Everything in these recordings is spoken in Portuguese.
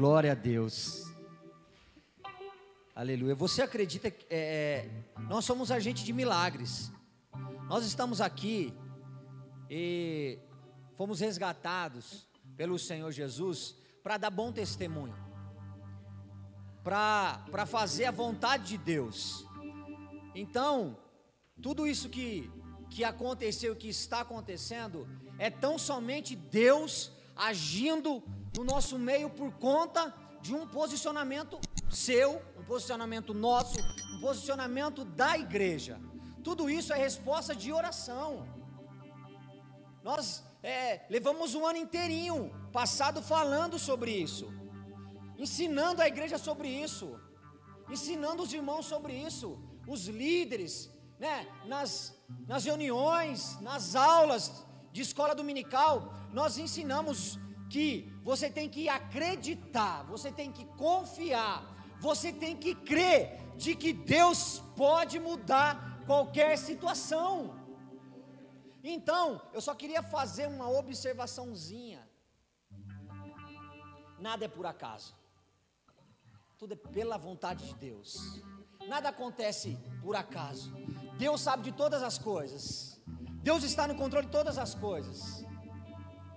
Glória a Deus. Aleluia. Você acredita que é, nós somos agentes de milagres? Nós estamos aqui e fomos resgatados pelo Senhor Jesus para dar bom testemunho, para fazer a vontade de Deus. Então, tudo isso que, que aconteceu, que está acontecendo, é tão somente Deus agindo no nosso meio por conta de um posicionamento seu, um posicionamento nosso, um posicionamento da igreja. Tudo isso é resposta de oração. Nós é, levamos um ano inteirinho passado falando sobre isso, ensinando a igreja sobre isso, ensinando os irmãos sobre isso, os líderes, né, nas, nas reuniões, nas aulas de escola dominical, nós ensinamos que você tem que acreditar, você tem que confiar, você tem que crer de que Deus pode mudar qualquer situação. Então, eu só queria fazer uma observaçãozinha. Nada é por acaso. Tudo é pela vontade de Deus. Nada acontece por acaso. Deus sabe de todas as coisas. Deus está no controle de todas as coisas.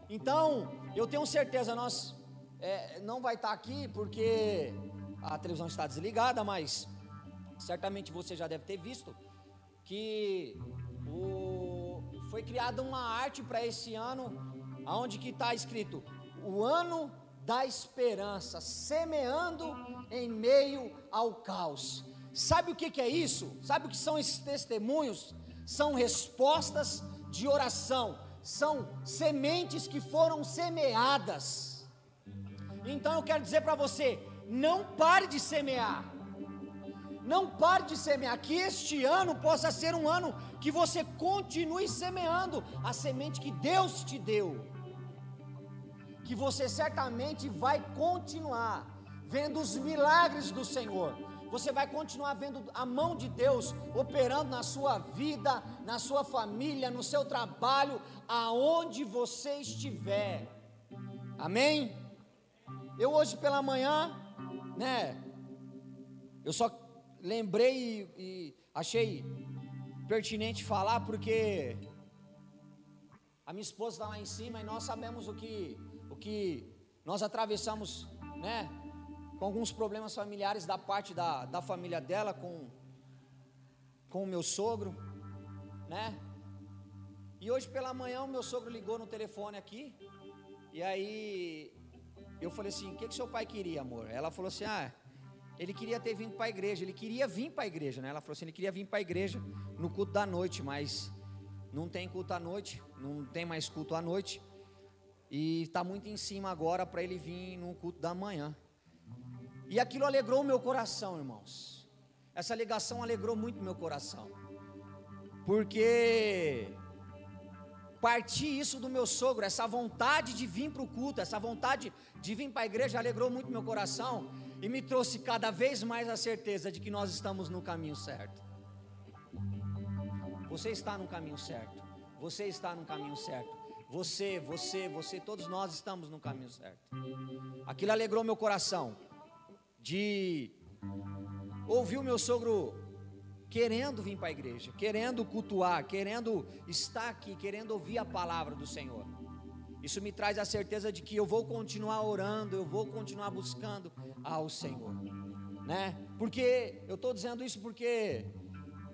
Então, eu tenho certeza, nós é, não vai estar aqui porque a televisão está desligada, mas certamente você já deve ter visto que o, foi criada uma arte para esse ano, aonde que está escrito o ano da esperança, semeando em meio ao caos. Sabe o que, que é isso? Sabe o que são esses testemunhos? São respostas de oração, são sementes que foram semeadas. Então eu quero dizer para você: não pare de semear. Não pare de semear. Que este ano possa ser um ano que você continue semeando a semente que Deus te deu. Que você certamente vai continuar vendo os milagres do Senhor. Você vai continuar vendo a mão de Deus operando na sua vida, na sua família, no seu trabalho, aonde você estiver. Amém? Eu hoje pela manhã né? Eu só lembrei e, e achei pertinente falar porque a minha esposa está lá em cima e nós sabemos o que, o que nós atravessamos, né? Com alguns problemas familiares da parte da, da família dela, com, com o meu sogro, né? E hoje pela manhã o meu sogro ligou no telefone aqui, e aí eu falei assim: o que, que seu pai queria, amor? Ela falou assim: ah, ele queria ter vindo para a igreja. Ele queria vir para a igreja, né? Ela falou assim: ele queria vir para a igreja no culto da noite, mas não tem culto à noite, não tem mais culto à noite. E está muito em cima agora para ele vir no culto da manhã. E aquilo alegrou o meu coração, irmãos. Essa ligação alegrou muito meu coração. Porque partir isso do meu sogro, essa vontade de vir para o culto, essa vontade de vir para a igreja alegrou muito meu coração e me trouxe cada vez mais a certeza de que nós estamos no caminho certo. Você está no caminho certo. Você está no caminho certo. Você, você, você, todos nós estamos no caminho certo. Aquilo alegrou meu coração de ouvir o meu sogro querendo vir para a igreja, querendo cultuar, querendo estar aqui, querendo ouvir a palavra do Senhor. Isso me traz a certeza de que eu vou continuar orando, eu vou continuar buscando ao Senhor, né? Porque eu estou dizendo isso porque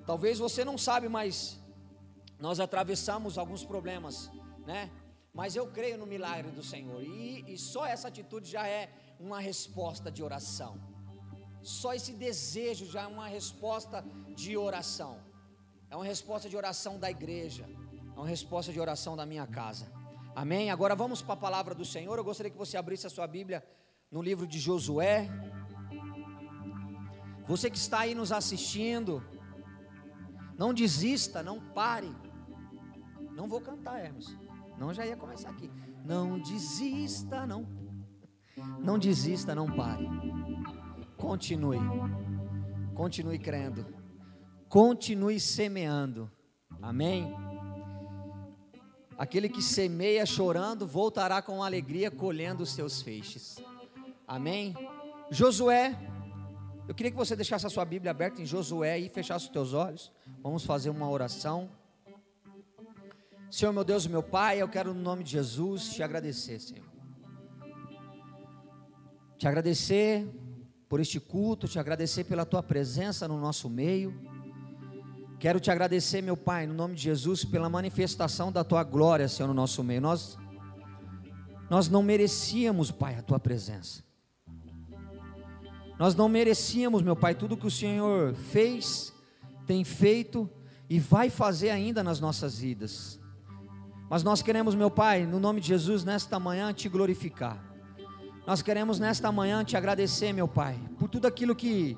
talvez você não sabe, mas nós atravessamos alguns problemas, né? Mas eu creio no milagre do Senhor e, e só essa atitude já é uma resposta de oração. Só esse desejo já é uma resposta de oração. É uma resposta de oração da igreja. É uma resposta de oração da minha casa. Amém? Agora vamos para a palavra do Senhor. Eu gostaria que você abrisse a sua Bíblia no livro de Josué. Você que está aí nos assistindo, não desista, não pare. Não vou cantar, Hermes. Não já ia começar aqui. Não desista, não. Não desista, não pare. Continue. Continue crendo. Continue semeando. Amém? Aquele que semeia chorando, voltará com alegria colhendo os seus feixes. Amém? Josué, eu queria que você deixasse a sua Bíblia aberta em Josué e fechasse os teus olhos. Vamos fazer uma oração. Senhor, meu Deus, meu Pai, eu quero no nome de Jesus te agradecer, Senhor. Te agradecer por este culto, te agradecer pela tua presença no nosso meio. Quero te agradecer, meu Pai, no nome de Jesus, pela manifestação da tua glória, Senhor, no nosso meio. Nós nós não merecíamos, Pai, a tua presença. Nós não merecíamos, meu Pai, tudo que o Senhor fez, tem feito e vai fazer ainda nas nossas vidas. Mas nós queremos, meu Pai, no nome de Jesus, nesta manhã te glorificar. Nós queremos nesta manhã te agradecer, meu Pai, por tudo aquilo que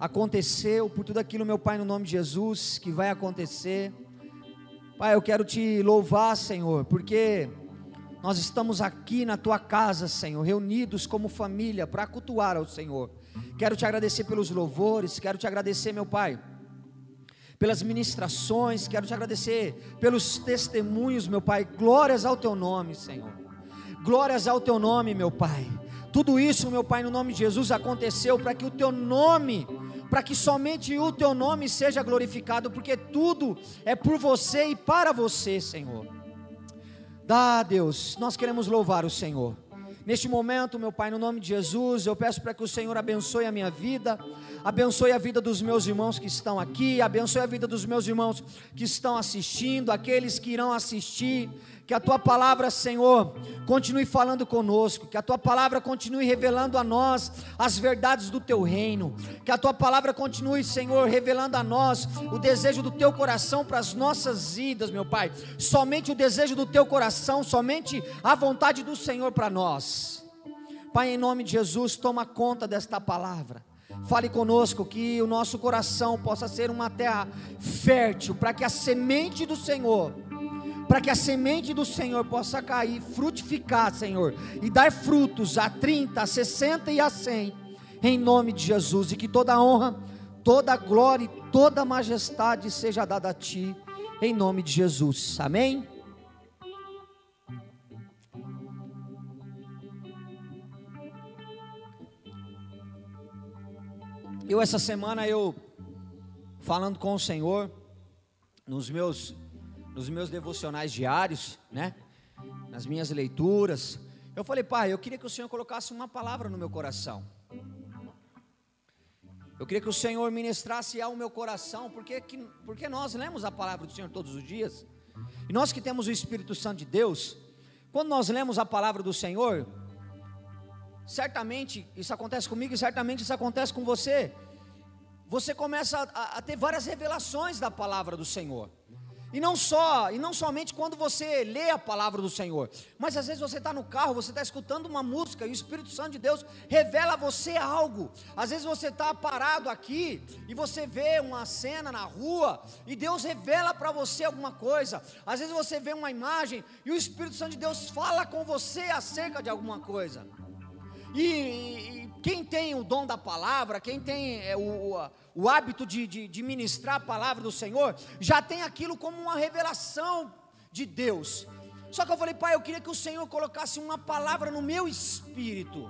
aconteceu, por tudo aquilo, meu Pai, no nome de Jesus, que vai acontecer. Pai, eu quero te louvar, Senhor, porque nós estamos aqui na tua casa, Senhor, reunidos como família para cultuar ao Senhor. Quero te agradecer pelos louvores, quero te agradecer, meu Pai, pelas ministrações, quero te agradecer pelos testemunhos, meu Pai. Glórias ao teu nome, Senhor. Glórias ao teu nome, meu Pai. Tudo isso, meu Pai, no nome de Jesus aconteceu para que o teu nome, para que somente o teu nome seja glorificado, porque tudo é por você e para você, Senhor. Dá, Deus, nós queremos louvar o Senhor. Neste momento, meu Pai, no nome de Jesus, eu peço para que o Senhor abençoe a minha vida, abençoe a vida dos meus irmãos que estão aqui, abençoe a vida dos meus irmãos que estão assistindo, aqueles que irão assistir. Que a tua palavra, Senhor, continue falando conosco, que a tua palavra continue revelando a nós as verdades do teu reino, que a tua palavra continue, Senhor, revelando a nós o desejo do teu coração para as nossas vidas, meu Pai. Somente o desejo do teu coração, somente a vontade do Senhor para nós. Pai, em nome de Jesus, toma conta desta palavra. Fale conosco que o nosso coração possa ser uma terra fértil, para que a semente do Senhor para que a semente do Senhor possa cair, frutificar, Senhor, e dar frutos a 30, a 60 e a 100, em nome de Jesus, e que toda honra, toda glória e toda majestade seja dada a Ti, em nome de Jesus, amém? Eu essa semana eu falando com o Senhor nos meus nos meus devocionais diários, né? Nas minhas leituras. Eu falei, pai, eu queria que o Senhor colocasse uma palavra no meu coração. Eu queria que o Senhor ministrasse ao meu coração, porque, que, porque nós lemos a palavra do Senhor todos os dias. E nós que temos o Espírito Santo de Deus, quando nós lemos a palavra do Senhor, certamente isso acontece comigo e certamente isso acontece com você. Você começa a, a ter várias revelações da palavra do Senhor. E não só, e não somente quando você lê a palavra do Senhor, mas às vezes você está no carro, você está escutando uma música e o Espírito Santo de Deus revela a você algo. Às vezes você está parado aqui e você vê uma cena na rua e Deus revela para você alguma coisa. Às vezes você vê uma imagem e o Espírito Santo de Deus fala com você acerca de alguma coisa. E, e quem tem o dom da palavra, quem tem é, o, o hábito de, de, de ministrar a palavra do Senhor, já tem aquilo como uma revelação de Deus. Só que eu falei, pai, eu queria que o Senhor colocasse uma palavra no meu espírito,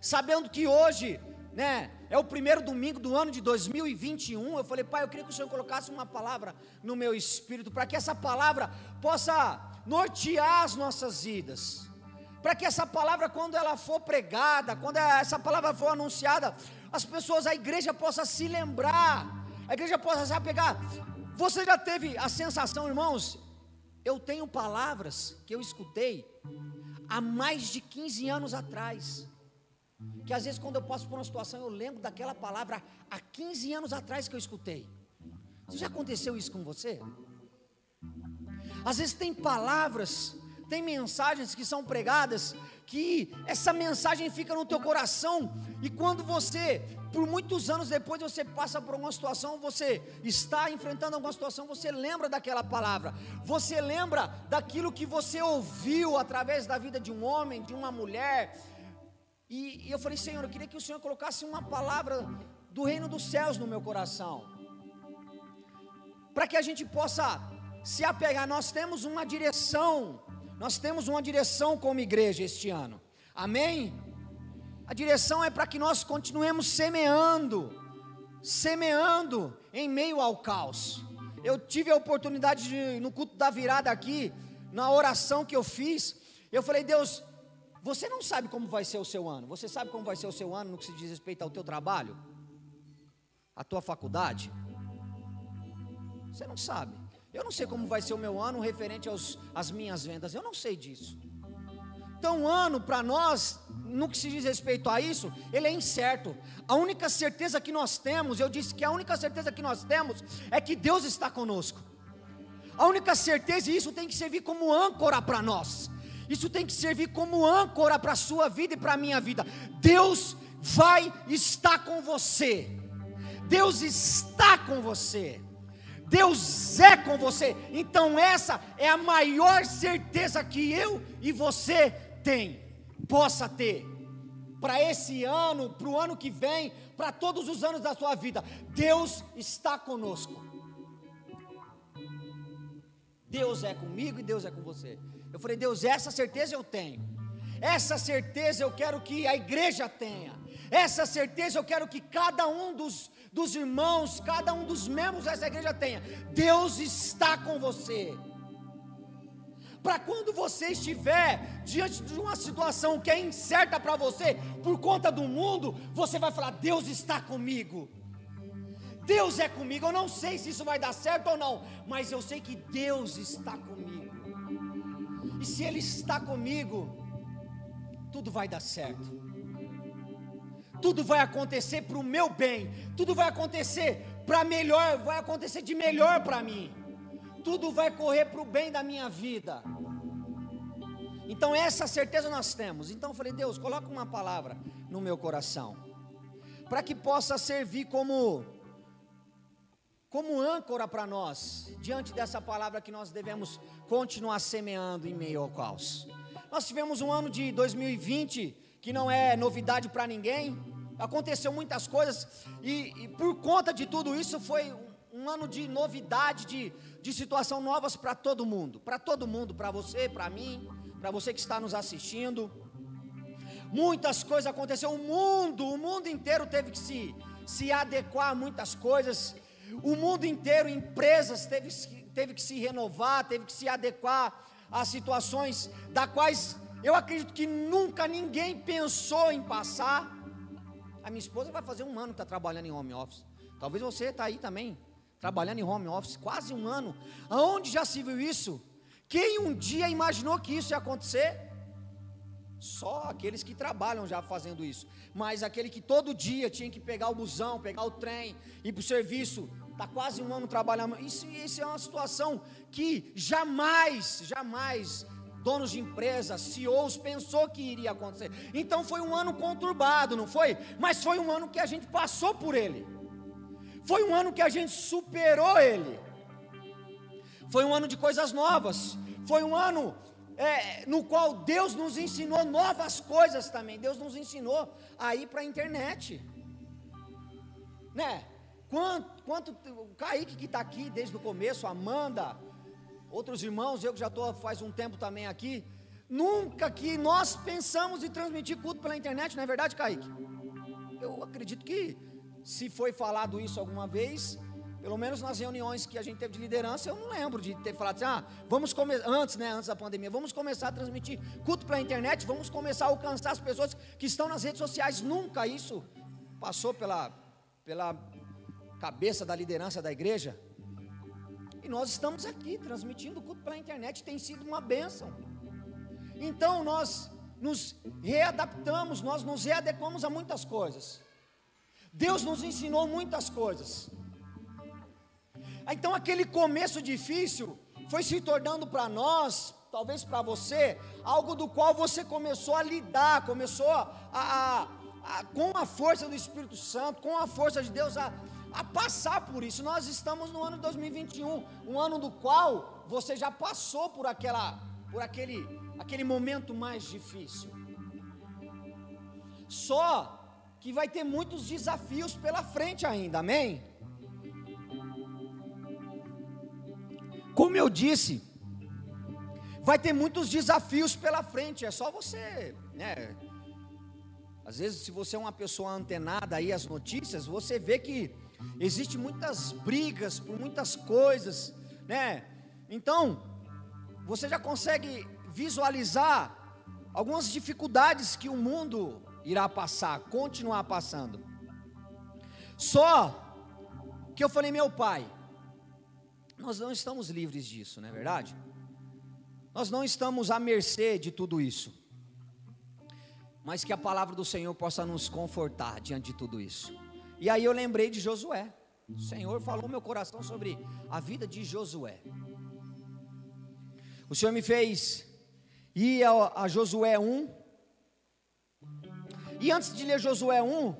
sabendo que hoje, né, é o primeiro domingo do ano de 2021. Eu falei, pai, eu queria que o Senhor colocasse uma palavra no meu espírito, para que essa palavra possa nortear as nossas vidas, para que essa palavra, quando ela for pregada, quando essa palavra for anunciada, as pessoas, a igreja possa se lembrar, a igreja possa se apegar. Você já teve a sensação, irmãos? Eu tenho palavras que eu escutei há mais de 15 anos atrás. Que às vezes, quando eu passo por uma situação, eu lembro daquela palavra há 15 anos atrás que eu escutei. Já aconteceu isso com você? Às vezes, tem palavras, tem mensagens que são pregadas que essa mensagem fica no teu coração e quando você, por muitos anos depois, você passa por uma situação, você está enfrentando alguma situação, você lembra daquela palavra, você lembra daquilo que você ouviu através da vida de um homem, de uma mulher. E, e eu falei, Senhor, eu queria que o Senhor colocasse uma palavra do reino dos céus no meu coração, para que a gente possa se apegar. Nós temos uma direção nós temos uma direção como igreja este ano. Amém? A direção é para que nós continuemos semeando, semeando em meio ao caos. Eu tive a oportunidade de, no culto da virada aqui, na oração que eu fiz, eu falei, Deus, você não sabe como vai ser o seu ano. Você sabe como vai ser o seu ano no que se diz respeito ao teu trabalho? A tua faculdade? Você não sabe. Eu não sei como vai ser o meu ano referente aos, às minhas vendas. Eu não sei disso. Então, o ano para nós, no que se diz respeito a isso, ele é incerto. A única certeza que nós temos, eu disse que a única certeza que nós temos é que Deus está conosco. A única certeza, e isso tem que servir como âncora para nós. Isso tem que servir como âncora para a sua vida e para a minha vida. Deus vai estar com você. Deus está com você. Deus é com você. Então, essa é a maior certeza que eu e você tem, possa ter. Para esse ano, para o ano que vem, para todos os anos da sua vida, Deus está conosco. Deus é comigo e Deus é com você. Eu falei, Deus, essa certeza eu tenho. Essa certeza eu quero que a igreja tenha. Essa certeza eu quero que cada um dos, dos irmãos, cada um dos membros dessa igreja tenha. Deus está com você. Para quando você estiver diante de uma situação que é incerta para você, por conta do mundo, você vai falar: Deus está comigo. Deus é comigo. Eu não sei se isso vai dar certo ou não, mas eu sei que Deus está comigo. E se Ele está comigo, tudo vai dar certo. Tudo vai acontecer para o meu bem. Tudo vai acontecer para melhor. Vai acontecer de melhor para mim. Tudo vai correr para o bem da minha vida. Então essa certeza nós temos. Então eu falei, Deus, coloca uma palavra no meu coração, para que possa servir como como âncora para nós, diante dessa palavra que nós devemos continuar semeando em meio ao caos. Nós tivemos um ano de 2020 que não é novidade para ninguém, aconteceu muitas coisas, e, e, por conta de tudo isso foi um, ano de novidade, de, de situação novas para todo mundo, para todo mundo, para você, para mim, para você que está nos assistindo. Muitas coisas aconteceram, o mundo, o mundo inteiro teve que se, se adequar a muitas coisas, o mundo inteiro, empresas, teve, teve que se renovar, teve que se adequar a situações da quais eu acredito que nunca ninguém pensou em passar. A minha esposa vai fazer um ano que está trabalhando em home office. Talvez você está aí também, trabalhando em home office, quase um ano. Aonde já se viu isso? Quem um dia imaginou que isso ia acontecer? Só aqueles que trabalham já fazendo isso. Mas aquele que todo dia tinha que pegar o busão, pegar o trem, ir para o serviço, está quase um ano trabalhando. Isso, isso é uma situação que jamais, jamais donos de empresas, CEOs, pensou que iria acontecer. Então foi um ano conturbado, não foi? Mas foi um ano que a gente passou por ele. Foi um ano que a gente superou ele. Foi um ano de coisas novas. Foi um ano é, no qual Deus nos ensinou novas coisas também. Deus nos ensinou a ir para a internet. Né? Quanto, quanto o Kaique que está aqui desde o começo, Amanda, outros irmãos, eu que já estou faz um tempo também aqui. Nunca que nós pensamos em transmitir culto pela internet, não é verdade, Kaique? Eu acredito que se foi falado isso alguma vez, pelo menos nas reuniões que a gente teve de liderança, eu não lembro de ter falado assim, ah, vamos começar, antes, né, antes da pandemia, vamos começar a transmitir culto pela internet, vamos começar a alcançar as pessoas que estão nas redes sociais. Nunca isso passou pela, pela cabeça da liderança da igreja. E nós estamos aqui transmitindo culto pela internet, tem sido uma bênção. Então nós nos readaptamos, nós nos readequamos a muitas coisas. Deus nos ensinou muitas coisas. Então aquele começo difícil foi se tornando para nós, talvez para você, algo do qual você começou a lidar, começou a, a, a, com a força do Espírito Santo, com a força de Deus, a, a passar por isso. Nós estamos no ano 2021, um ano do qual você já passou por aquela, por aquele, aquele momento mais difícil. Só que vai ter muitos desafios pela frente ainda, amém? Como eu disse, vai ter muitos desafios pela frente, é só você, né? Às vezes, se você é uma pessoa antenada aí às notícias, você vê que existe muitas brigas por muitas coisas, né? Então, você já consegue visualizar algumas dificuldades que o mundo irá passar, continuar passando. Só que eu falei, meu pai, nós não estamos livres disso, não é verdade? Nós não estamos à mercê de tudo isso. Mas que a palavra do Senhor possa nos confortar diante de tudo isso. E aí eu lembrei de Josué. O Senhor falou meu coração sobre a vida de Josué. O Senhor me fez ir a, a Josué 1. E antes de ler Josué 1,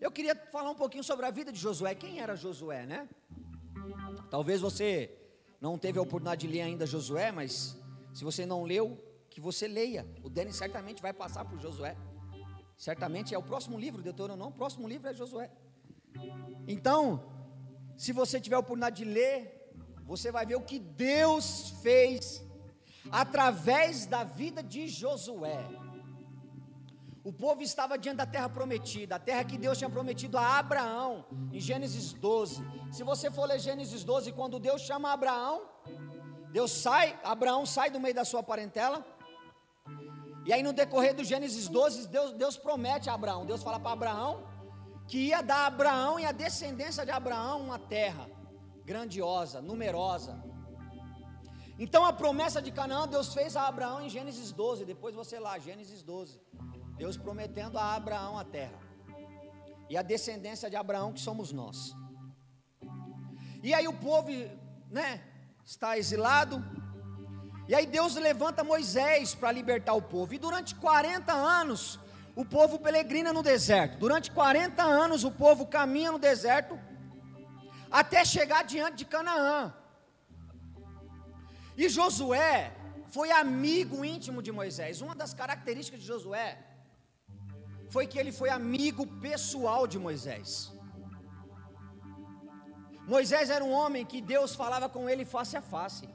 eu queria falar um pouquinho sobre a vida de Josué. Quem era Josué, né? Talvez você não teve a oportunidade de ler ainda Josué, mas se você não leu, que você leia. O Denis certamente vai passar por Josué. Certamente é o próximo livro, Deuteronômio, o próximo livro é Josué. Então, se você tiver a oportunidade de ler, você vai ver o que Deus fez através da vida de Josué. O povo estava diante da terra prometida, a terra que Deus tinha prometido a Abraão, em Gênesis 12. Se você for ler Gênesis 12, quando Deus chama Abraão, Deus sai, Abraão sai do meio da sua parentela. E aí no decorrer do Gênesis 12, Deus, Deus promete a Abraão, Deus fala para Abraão que ia dar a Abraão e a descendência de Abraão uma terra grandiosa, numerosa. Então a promessa de Canaã Deus fez a Abraão em Gênesis 12, depois você lá, Gênesis 12. Deus prometendo a Abraão a terra. E a descendência de Abraão que somos nós. E aí o povo, né, está exilado. E aí Deus levanta Moisés para libertar o povo. E durante 40 anos, o povo peregrina no deserto. Durante 40 anos, o povo caminha no deserto até chegar diante de Canaã. E Josué foi amigo íntimo de Moisés. Uma das características de Josué foi que ele foi amigo pessoal de Moisés. Moisés era um homem que Deus falava com ele face a face.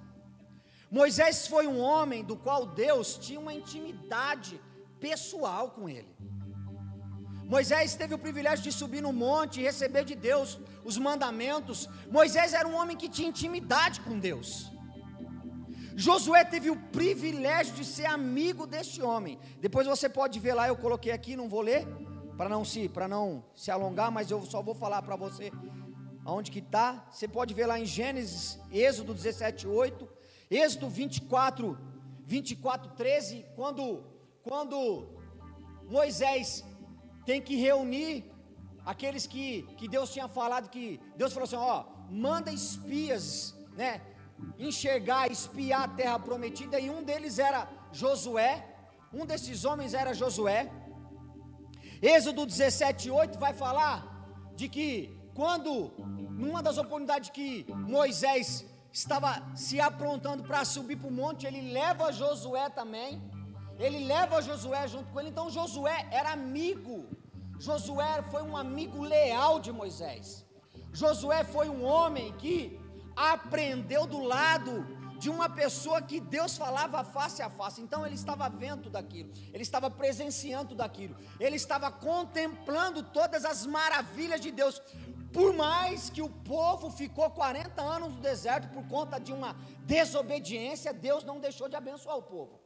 Moisés foi um homem do qual Deus tinha uma intimidade pessoal com ele. Moisés teve o privilégio de subir no monte e receber de Deus os mandamentos. Moisés era um homem que tinha intimidade com Deus. Josué teve o privilégio de ser amigo deste homem. Depois você pode ver lá, eu coloquei aqui, não vou ler para não se para não se alongar, mas eu só vou falar para você aonde que está. Você pode ver lá em Gênesis, Êxodo 17:8, Êxodo 24 24 13, quando quando Moisés tem que reunir aqueles que, que Deus tinha falado que Deus falou assim, ó, manda espias, né? enxergar, espiar a terra prometida, e um deles era Josué, um desses homens era Josué. Êxodo 17:8 vai falar de que quando numa das oportunidades que Moisés estava se aprontando para subir para o monte, ele leva Josué também. Ele leva Josué junto com ele. Então Josué era amigo. Josué foi um amigo leal de Moisés. Josué foi um homem que aprendeu do lado de uma pessoa que Deus falava face a face. Então ele estava vendo daquilo, ele estava presenciando daquilo, ele estava contemplando todas as maravilhas de Deus. Por mais que o povo ficou 40 anos no deserto por conta de uma desobediência, Deus não deixou de abençoar o povo.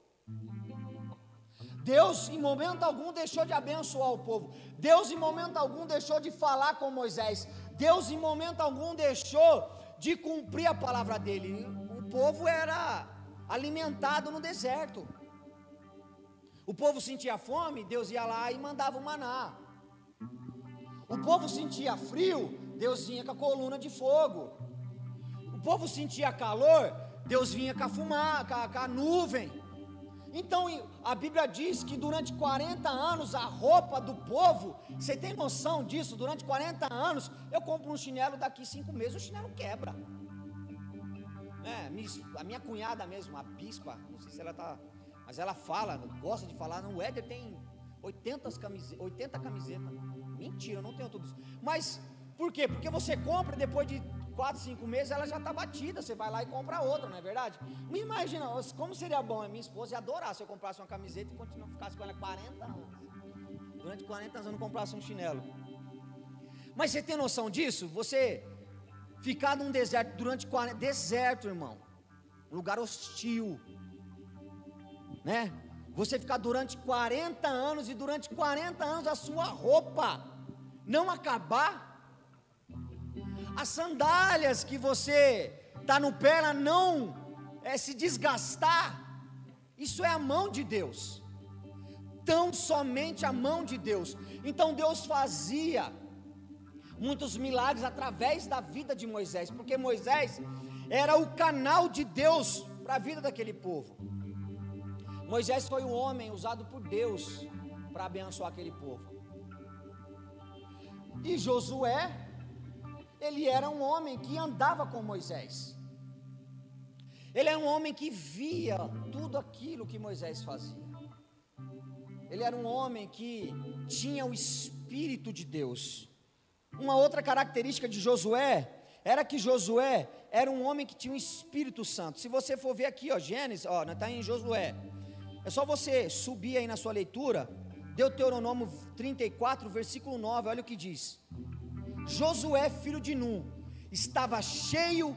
Deus, em momento algum, deixou de abençoar o povo. Deus, em momento algum, deixou de falar com Moisés. Deus, em momento algum, deixou de cumprir a palavra dele. O povo era alimentado no deserto. O povo sentia fome, Deus ia lá e mandava o maná. O povo sentia frio, Deus vinha com a coluna de fogo. O povo sentia calor, Deus vinha com a fumar, com a, com a nuvem. Então a Bíblia diz que durante 40 anos a roupa do povo, você tem noção disso? Durante 40 anos eu compro um chinelo daqui cinco meses, o chinelo quebra. É, a minha cunhada mesmo, a bispa, não sei se ela está, mas ela fala, gosta de falar, no Éder tem 80 camisetas, 80 camisetas. Mentira, eu não tenho tudo isso. Mas por quê? Porque você compra depois de quatro, cinco meses ela já está batida, você vai lá e compra outra, não é verdade? Me imagina, como seria bom, a minha esposa ia adorar se eu comprasse uma camiseta e continuar, ficasse com ela 40 anos. Durante 40 anos eu não comprasse um chinelo. Mas você tem noção disso? Você ficar num deserto durante 40 deserto, irmão. Um lugar hostil. Né? Você ficar durante 40 anos e durante 40 anos a sua roupa não acabar as sandálias que você está no pé, ela não é, se desgastar. Isso é a mão de Deus. Tão somente a mão de Deus. Então Deus fazia muitos milagres através da vida de Moisés, porque Moisés era o canal de Deus para a vida daquele povo. Moisés foi o homem usado por Deus para abençoar aquele povo. E Josué ele era um homem que andava com Moisés. Ele era um homem que via tudo aquilo que Moisés fazia. Ele era um homem que tinha o Espírito de Deus. Uma outra característica de Josué era que Josué era um homem que tinha o Espírito Santo. Se você for ver aqui, ó, Gênesis, ó, está em Josué. É só você subir aí na sua leitura, Deuteronômio 34, versículo 9, olha o que diz. Josué, filho de Num, estava cheio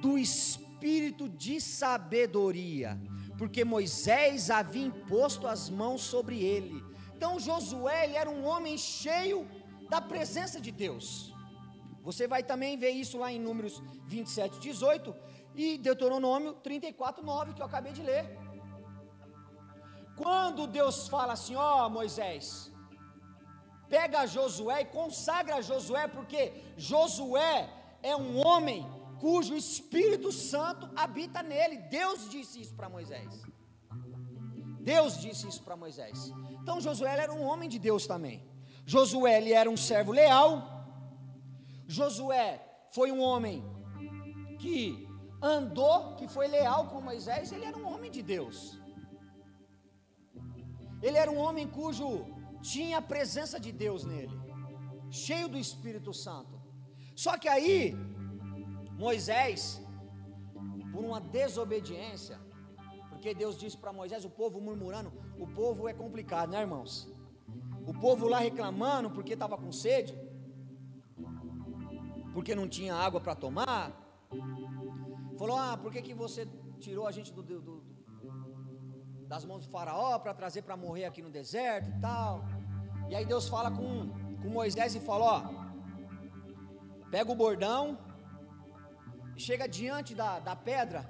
do espírito de sabedoria, porque Moisés havia imposto as mãos sobre ele. Então Josué ele era um homem cheio da presença de Deus. Você vai também ver isso lá em Números 27, 18 e Deuteronômio 34, 9, que eu acabei de ler. Quando Deus fala assim, ó oh, Moisés, pega Josué e consagra Josué, porque Josué é um homem cujo Espírito Santo habita nele. Deus disse isso para Moisés. Deus disse isso para Moisés. Então Josué era um homem de Deus também. Josué ele era um servo leal. Josué foi um homem que andou, que foi leal com Moisés. Ele era um homem de Deus. Ele era um homem cujo tinha a presença de Deus nele, cheio do Espírito Santo. Só que aí, Moisés, por uma desobediência, porque Deus disse para Moisés, o povo murmurando, o povo é complicado, né, irmãos? O povo lá reclamando porque estava com sede, porque não tinha água para tomar. Falou: Ah, por que, que você tirou a gente do, do, das mãos do faraó para trazer para morrer aqui no deserto e tal. E aí Deus fala com, com Moisés e fala: ó, pega o bordão, chega diante da, da pedra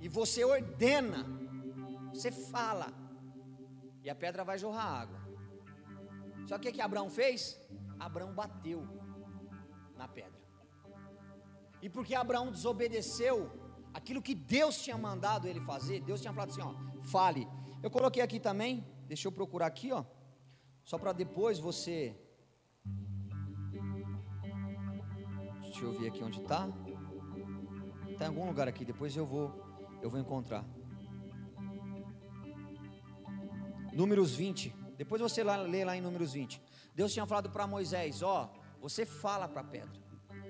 e você ordena, você fala, e a pedra vai jorrar água. Só que o que Abraão fez? Abraão bateu na pedra. E porque Abraão desobedeceu aquilo que Deus tinha mandado ele fazer, Deus tinha falado assim: ó, fale, eu coloquei aqui também, deixa eu procurar aqui, ó. Só para depois você. Deixa eu ver aqui onde está. Está em algum lugar aqui, depois eu vou, eu vou encontrar. Números 20. Depois você lá, lê lá em Números 20. Deus tinha falado para Moisés: Ó, você fala para a pedra.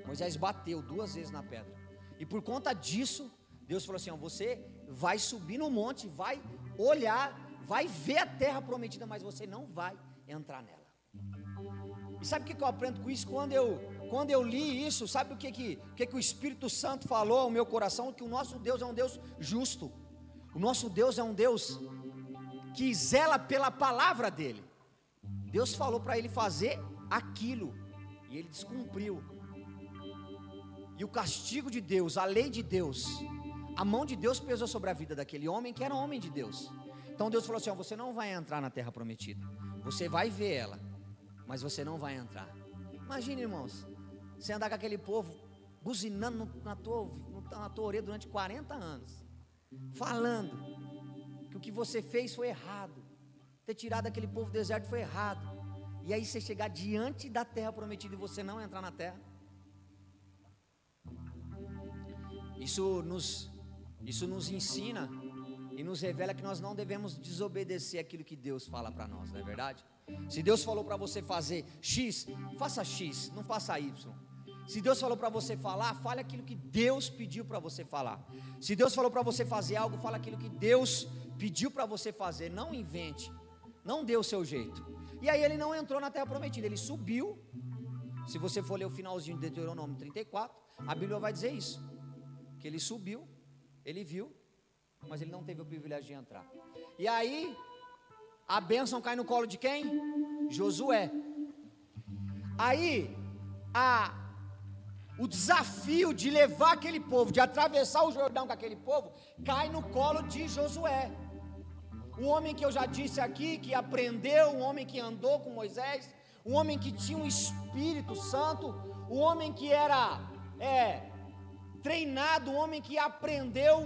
Moisés bateu duas vezes na pedra. E por conta disso, Deus falou assim: ó, Você vai subir no monte, vai olhar, vai ver a terra prometida, mas você não vai entrar nela. E sabe o que eu aprendo com isso? Quando eu, quando eu li isso, sabe o que, que, que, que o Espírito Santo falou ao meu coração? Que o nosso Deus é um Deus justo, o nosso Deus é um Deus que zela pela palavra dele. Deus falou para ele fazer aquilo, e ele descumpriu. E o castigo de Deus, a lei de Deus, a mão de Deus pesou sobre a vida daquele homem que era homem de Deus. Então Deus falou assim: ó, você não vai entrar na terra prometida. Você vai ver ela, mas você não vai entrar. Imagine, irmãos, você andar com aquele povo buzinando na tua, na tua orelha durante 40 anos, falando que o que você fez foi errado, ter tirado aquele povo do deserto foi errado, e aí você chegar diante da terra prometida e você não entrar na terra. Isso nos isso nos ensina e nos revela que nós não devemos desobedecer aquilo que Deus fala para nós, não é verdade? Se Deus falou para você fazer X, faça X, não faça Y. Se Deus falou para você falar, fale aquilo que Deus pediu para você falar. Se Deus falou para você fazer algo, fale aquilo que Deus pediu para você fazer. Não invente, não dê o seu jeito. E aí ele não entrou na terra prometida, ele subiu. Se você for ler o finalzinho de Deuteronômio 34, a Bíblia vai dizer isso: que ele subiu, ele viu, mas ele não teve o privilégio de entrar. E aí, a bênção cai no colo de quem? Josué. Aí, a o desafio de levar aquele povo, de atravessar o Jordão com aquele povo, cai no colo de Josué. Um homem que eu já disse aqui, que aprendeu, um homem que andou com Moisés, um homem que tinha um Espírito Santo, um homem que era é, treinado, um homem que aprendeu,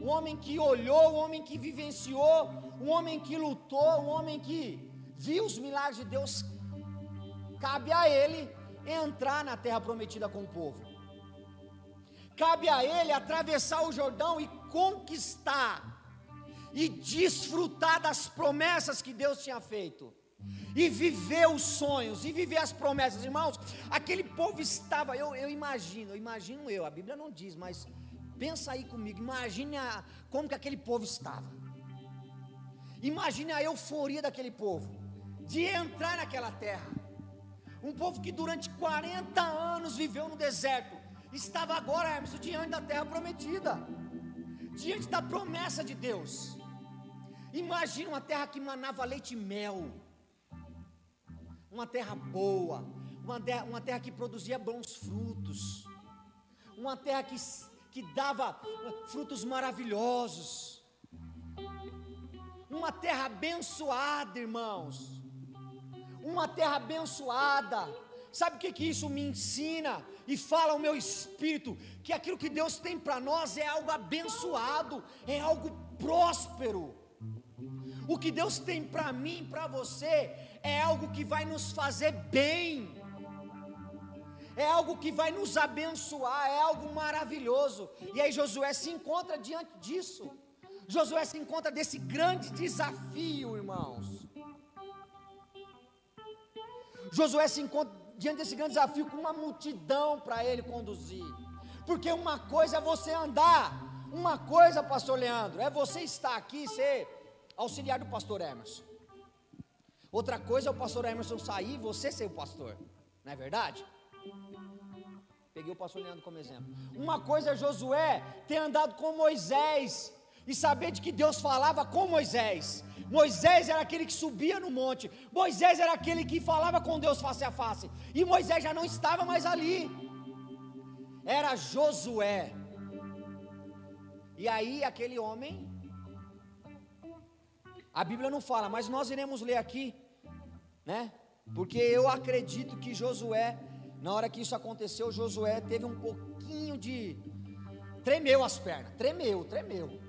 um homem que olhou, um homem que vivenciou, um homem que lutou, um homem que viu os milagres de Deus. Cabe a ele entrar na terra prometida com o povo. Cabe a ele atravessar o Jordão e conquistar e desfrutar das promessas que Deus tinha feito. E viver os sonhos, e viver as promessas, irmãos. Aquele povo estava, eu, eu imagino, eu imagino eu, a Bíblia não diz, mas pensa aí comigo, imagine a, como que aquele povo estava. Imagine a euforia daquele povo, de entrar naquela terra um povo que durante 40 anos viveu no deserto, estava agora, Hermes, diante da terra prometida, diante da promessa de Deus. Imagina uma terra que manava leite e mel, uma terra boa, uma terra, uma terra que produzia bons frutos, uma terra que, que dava frutos maravilhosos, uma terra abençoada, irmãos uma terra abençoada. Sabe o que, que isso me ensina? E fala ao meu espírito que aquilo que Deus tem para nós é algo abençoado, é algo próspero. O que Deus tem para mim, para você, é algo que vai nos fazer bem, é algo que vai nos abençoar, é algo maravilhoso. E aí Josué se encontra diante disso. Josué se encontra desse grande desafio, irmãos. Josué se encontra diante desse grande desafio com uma multidão para ele conduzir. Porque uma coisa é você andar, uma coisa, pastor Leandro, é você estar aqui e ser auxiliar do pastor Emerson. Outra coisa é o pastor Emerson sair e você ser o pastor, não é verdade? Peguei o pastor Leandro como exemplo. Uma coisa é Josué ter andado com Moisés e saber de que Deus falava com Moisés. Moisés era aquele que subia no monte, Moisés era aquele que falava com Deus face a face, e Moisés já não estava mais ali, era Josué. E aí aquele homem, a Bíblia não fala, mas nós iremos ler aqui, né? Porque eu acredito que Josué, na hora que isso aconteceu, Josué teve um pouquinho de. Tremeu as pernas, tremeu, tremeu.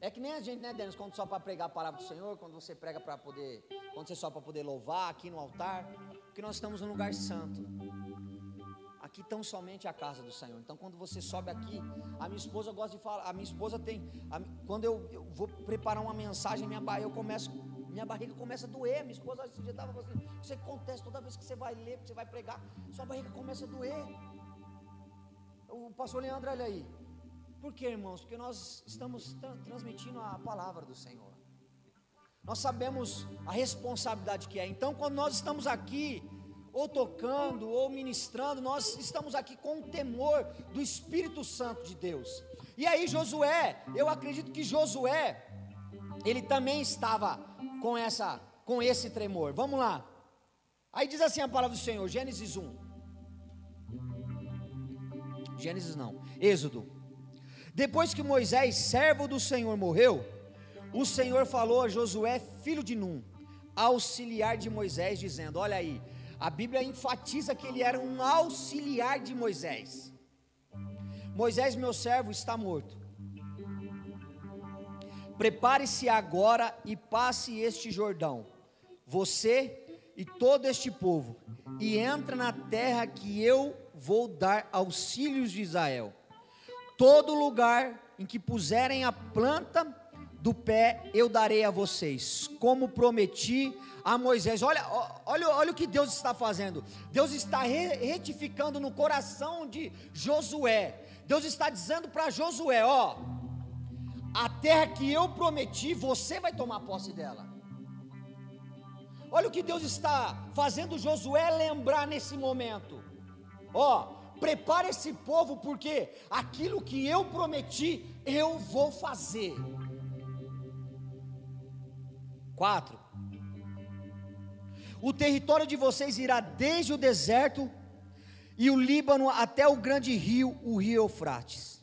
É que nem a gente, né, Denis, quando só para pregar a palavra do Senhor, quando você prega para poder, quando você só para poder louvar aqui no altar, porque nós estamos num lugar santo. Aqui tão somente a casa do Senhor. Então, quando você sobe aqui, a minha esposa gosta de falar, a minha esposa tem, a, quando eu, eu, vou preparar uma mensagem, minha eu começo, minha barriga começa a doer. Minha esposa esse dia estava assim, você acontece toda vez que você vai ler, que você vai pregar, sua barriga começa a doer. O pastor Leandro, olha aí, por quê, irmãos? Porque nós estamos tra transmitindo a palavra do Senhor. Nós sabemos a responsabilidade que é. Então, quando nós estamos aqui, ou tocando, ou ministrando, nós estamos aqui com o temor do Espírito Santo de Deus. E aí, Josué, eu acredito que Josué, ele também estava com essa, com esse tremor. Vamos lá. Aí diz assim a palavra do Senhor, Gênesis 1. Gênesis não, Êxodo depois que Moisés, servo do Senhor, morreu, o Senhor falou a Josué, filho de Num, auxiliar de Moisés, dizendo: Olha aí, a Bíblia enfatiza que ele era um auxiliar de Moisés. Moisés, meu servo, está morto. Prepare-se agora e passe este Jordão, você e todo este povo, e entra na terra que eu vou dar aos filhos de Israel todo lugar em que puserem a planta do pé eu darei a vocês, como prometi a Moisés. Olha, olha, olha o que Deus está fazendo. Deus está retificando no coração de Josué. Deus está dizendo para Josué: ó, a terra que eu prometi, você vai tomar posse dela. Olha o que Deus está fazendo Josué lembrar nesse momento. Ó, prepare esse povo, porque aquilo que eu prometi, eu vou fazer. Quatro. O território de vocês irá desde o deserto e o Líbano até o grande rio, o rio Eufrates,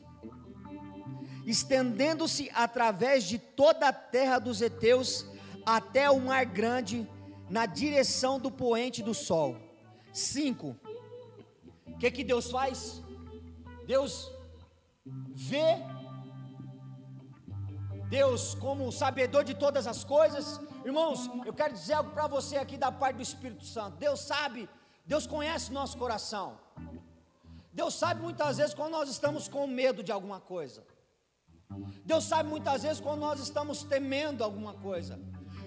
estendendo-se através de toda a terra dos heteus até o mar grande, na direção do poente do sol. Cinco. O que que Deus faz? Deus vê Deus, como sabedor de todas as coisas, irmãos, eu quero dizer algo para você aqui da parte do Espírito Santo. Deus sabe, Deus conhece nosso coração. Deus sabe muitas vezes quando nós estamos com medo de alguma coisa. Deus sabe muitas vezes quando nós estamos temendo alguma coisa.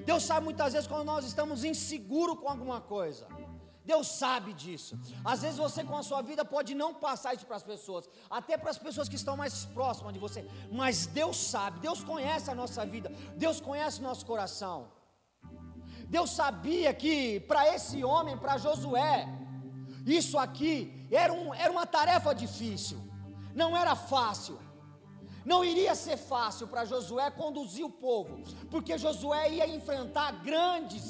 Deus sabe muitas vezes quando nós estamos inseguros com alguma coisa. Deus sabe disso. Às vezes você com a sua vida pode não passar isso para as pessoas, até para as pessoas que estão mais próximas de você, mas Deus sabe, Deus conhece a nossa vida, Deus conhece o nosso coração. Deus sabia que para esse homem, para Josué, isso aqui era, um, era uma tarefa difícil, não era fácil. Não iria ser fácil para Josué conduzir o povo, porque Josué ia enfrentar grandes,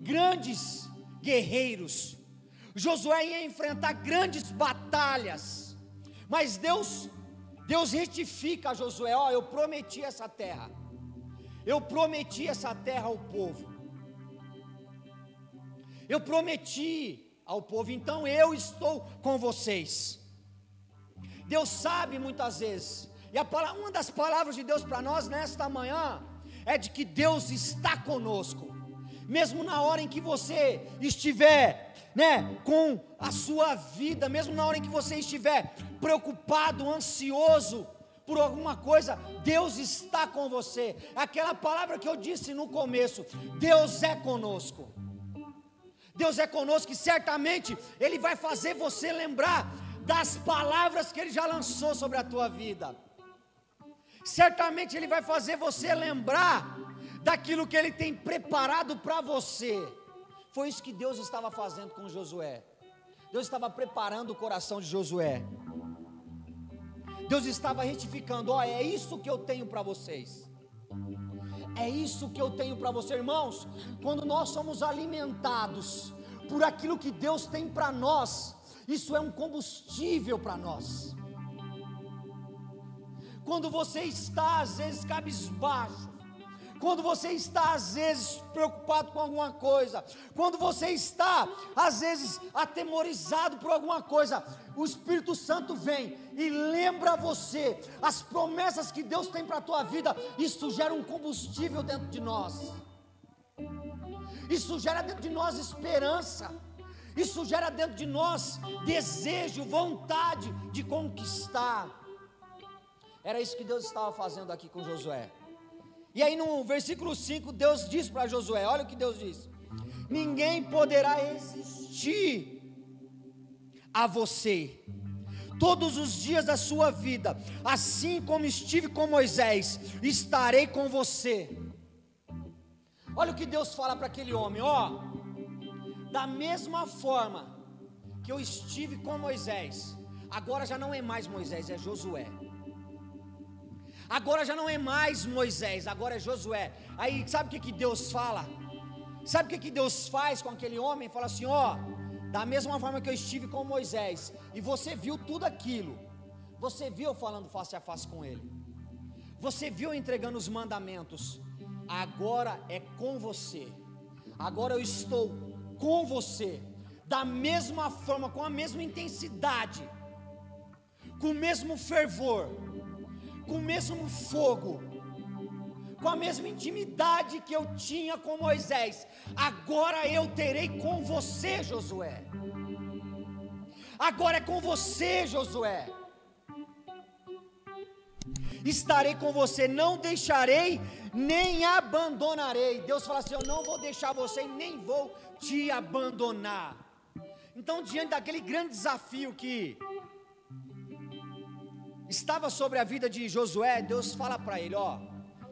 grandes guerreiros. Josué ia enfrentar grandes batalhas. Mas Deus, Deus retifica a Josué: ó, eu prometi essa terra. Eu prometi essa terra ao povo. Eu prometi ao povo, então eu estou com vocês. Deus sabe muitas vezes, e a, uma das palavras de Deus para nós nesta manhã é de que Deus está conosco mesmo na hora em que você estiver, né, com a sua vida, mesmo na hora em que você estiver preocupado, ansioso por alguma coisa, Deus está com você. Aquela palavra que eu disse no começo, Deus é conosco. Deus é conosco e certamente Ele vai fazer você lembrar das palavras que Ele já lançou sobre a tua vida. Certamente Ele vai fazer você lembrar daquilo que Ele tem preparado para você. Foi isso que Deus estava fazendo com Josué. Deus estava preparando o coração de Josué. Deus estava retificando: ó, é isso que eu tenho para vocês. É isso que eu tenho para você, irmãos. Quando nós somos alimentados por aquilo que Deus tem para nós, isso é um combustível para nós. Quando você está às vezes cabisbaixo, quando você está às vezes preocupado com alguma coisa, quando você está às vezes atemorizado por alguma coisa, o Espírito Santo vem e lembra você as promessas que Deus tem para a tua vida. Isso gera um combustível dentro de nós. Isso gera dentro de nós esperança. Isso gera dentro de nós desejo, vontade de conquistar. Era isso que Deus estava fazendo aqui com Josué. E aí no versículo 5, Deus diz para Josué: olha o que Deus diz: Ninguém poderá resistir a você todos os dias da sua vida, assim como estive com Moisés, estarei com você. Olha o que Deus fala para aquele homem: ó, da mesma forma que eu estive com Moisés, agora já não é mais Moisés, é Josué. Agora já não é mais Moisés, agora é Josué. Aí sabe o que, que Deus fala? Sabe o que, que Deus faz com aquele homem? Fala assim: ó, da mesma forma que eu estive com Moisés, e você viu tudo aquilo, você viu falando face a face com ele, você viu entregando os mandamentos, agora é com você, agora eu estou com você, da mesma forma, com a mesma intensidade, com o mesmo fervor com o mesmo fogo, com a mesma intimidade que eu tinha com Moisés, agora eu terei com você, Josué. Agora é com você, Josué. estarei com você, não deixarei nem abandonarei. Deus fala assim: Eu não vou deixar você e nem vou te abandonar. Então, diante daquele grande desafio que estava sobre a vida de Josué, Deus fala para ele: Ó,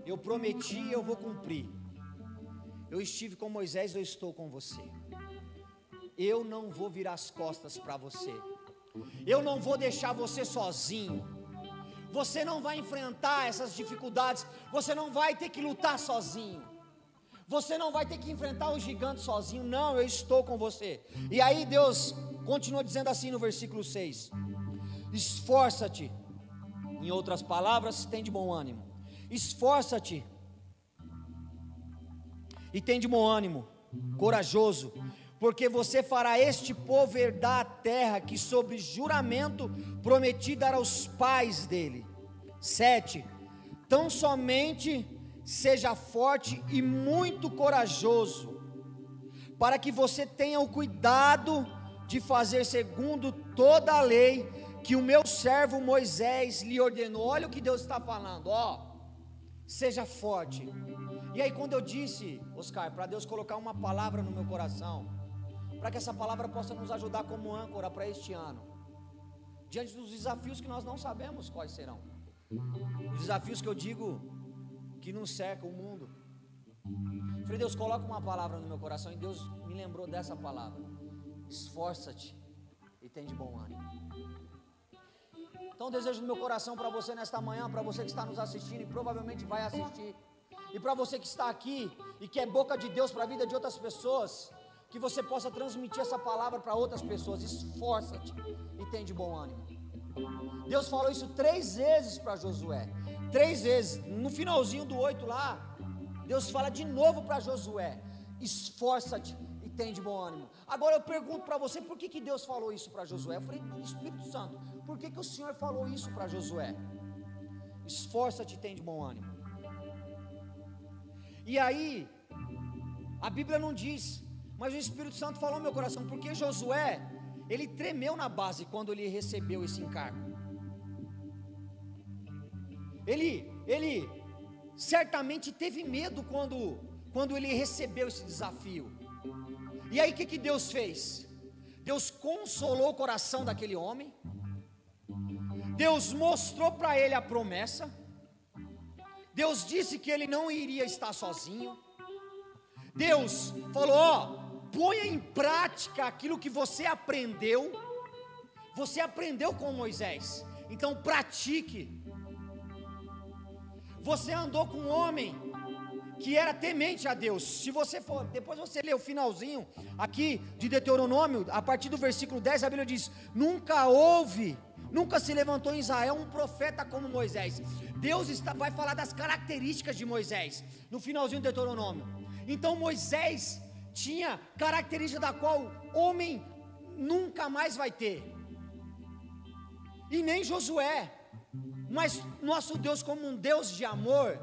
eu prometi, eu vou cumprir. Eu estive com Moisés, eu estou com você. Eu não vou virar as costas para você. Eu não vou deixar você sozinho. Você não vai enfrentar essas dificuldades, você não vai ter que lutar sozinho. Você não vai ter que enfrentar o gigante sozinho, não, eu estou com você. E aí Deus continua dizendo assim no versículo 6: Esforça-te, em outras palavras, tem de bom ânimo. Esforça-te e tem de bom ânimo, corajoso, porque você fará este povo herdar a terra que, sobre juramento, prometi dar aos pais dele. 7. Tão somente seja forte e muito corajoso, para que você tenha o cuidado de fazer segundo toda a lei que o meu servo Moisés lhe ordenou. Olha o que Deus está falando, ó. Seja forte. E aí, quando eu disse, Oscar, para Deus colocar uma palavra no meu coração, para que essa palavra possa nos ajudar como âncora para este ano, diante dos desafios que nós não sabemos quais serão, os desafios que eu digo que nos cercam o mundo. Falei, Deus, coloca uma palavra no meu coração, e Deus me lembrou dessa palavra: esforça-te e tem de bom ânimo. Então, desejo no meu coração para você nesta manhã, para você que está nos assistindo e provavelmente vai assistir, e para você que está aqui e que é boca de Deus para a vida de outras pessoas, que você possa transmitir essa palavra para outras pessoas. Esforça-te e tem de bom ânimo. Deus falou isso três vezes para Josué. Três vezes. No finalzinho do oito lá, Deus fala de novo para Josué: esforça-te e tem de bom ânimo. Agora eu pergunto para você, por que, que Deus falou isso para Josué? Eu falei, Espírito Santo, por que, que o Senhor falou isso para Josué? Esforça-te e tem de bom ânimo. E aí, a Bíblia não diz, mas o Espírito Santo falou no meu coração, porque Josué, ele tremeu na base quando ele recebeu esse encargo. Ele, ele certamente teve medo quando, quando ele recebeu esse desafio. E aí o que, que Deus fez? Deus consolou o coração daquele homem. Deus mostrou para ele a promessa. Deus disse que ele não iria estar sozinho. Deus falou: Ó, ponha em prática aquilo que você aprendeu. Você aprendeu com Moisés, então pratique. Você andou com um homem que era temente a Deus. Se você for, depois você lê o finalzinho aqui de Deuteronômio, a partir do versículo 10, a Bíblia diz: Nunca houve, nunca se levantou em Israel um profeta como Moisés. Deus está, vai falar das características de Moisés no finalzinho do Deuteronômio. Então Moisés tinha característica da qual homem nunca mais vai ter. E nem Josué. Mas nosso Deus, como um Deus de amor,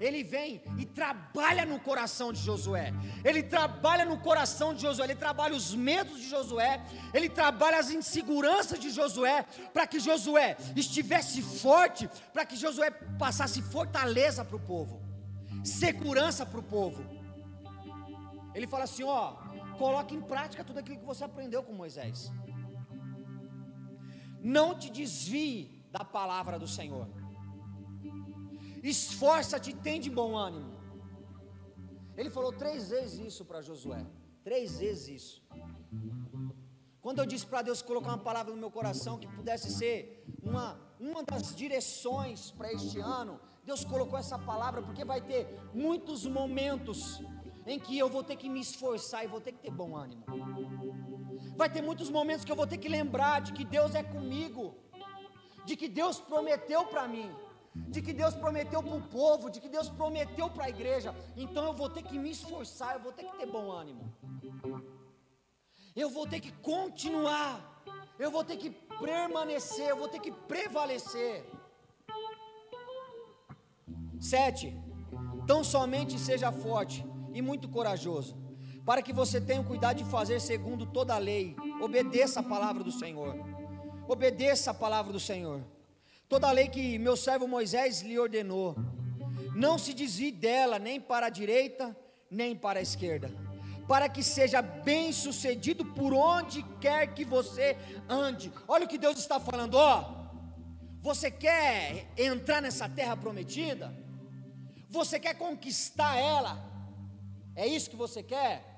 ele vem e trabalha no coração de Josué. Ele trabalha no coração de Josué. Ele trabalha os medos de Josué. Ele trabalha as inseguranças de Josué. Para que Josué estivesse forte. Para que Josué passasse fortaleza para o povo. Segurança para o povo. Ele fala assim: ó, coloque em prática tudo aquilo que você aprendeu com Moisés. Não te desvie da palavra do Senhor. Esforça-te, tem de bom ânimo. Ele falou três vezes isso para Josué. Três vezes isso. Quando eu disse para Deus colocar uma palavra no meu coração que pudesse ser uma, uma das direções para este ano, Deus colocou essa palavra porque vai ter muitos momentos em que eu vou ter que me esforçar e vou ter que ter bom ânimo. Vai ter muitos momentos que eu vou ter que lembrar de que Deus é comigo, de que Deus prometeu para mim, de que Deus prometeu para o povo, de que Deus prometeu para a igreja. Então eu vou ter que me esforçar, eu vou ter que ter bom ânimo. Eu vou ter que continuar, eu vou ter que permanecer, eu vou ter que prevalecer. Sete, tão somente seja forte e muito corajoso, para que você tenha o cuidado de fazer segundo toda a lei. Obedeça a palavra do Senhor. Obedeça a palavra do Senhor. Toda a lei que meu servo Moisés lhe ordenou. Não se desvie dela, nem para a direita, nem para a esquerda, para que seja bem sucedido por onde quer que você ande. Olha o que Deus está falando, ó. Você quer entrar nessa terra prometida? Você quer conquistar ela? É isso que você quer?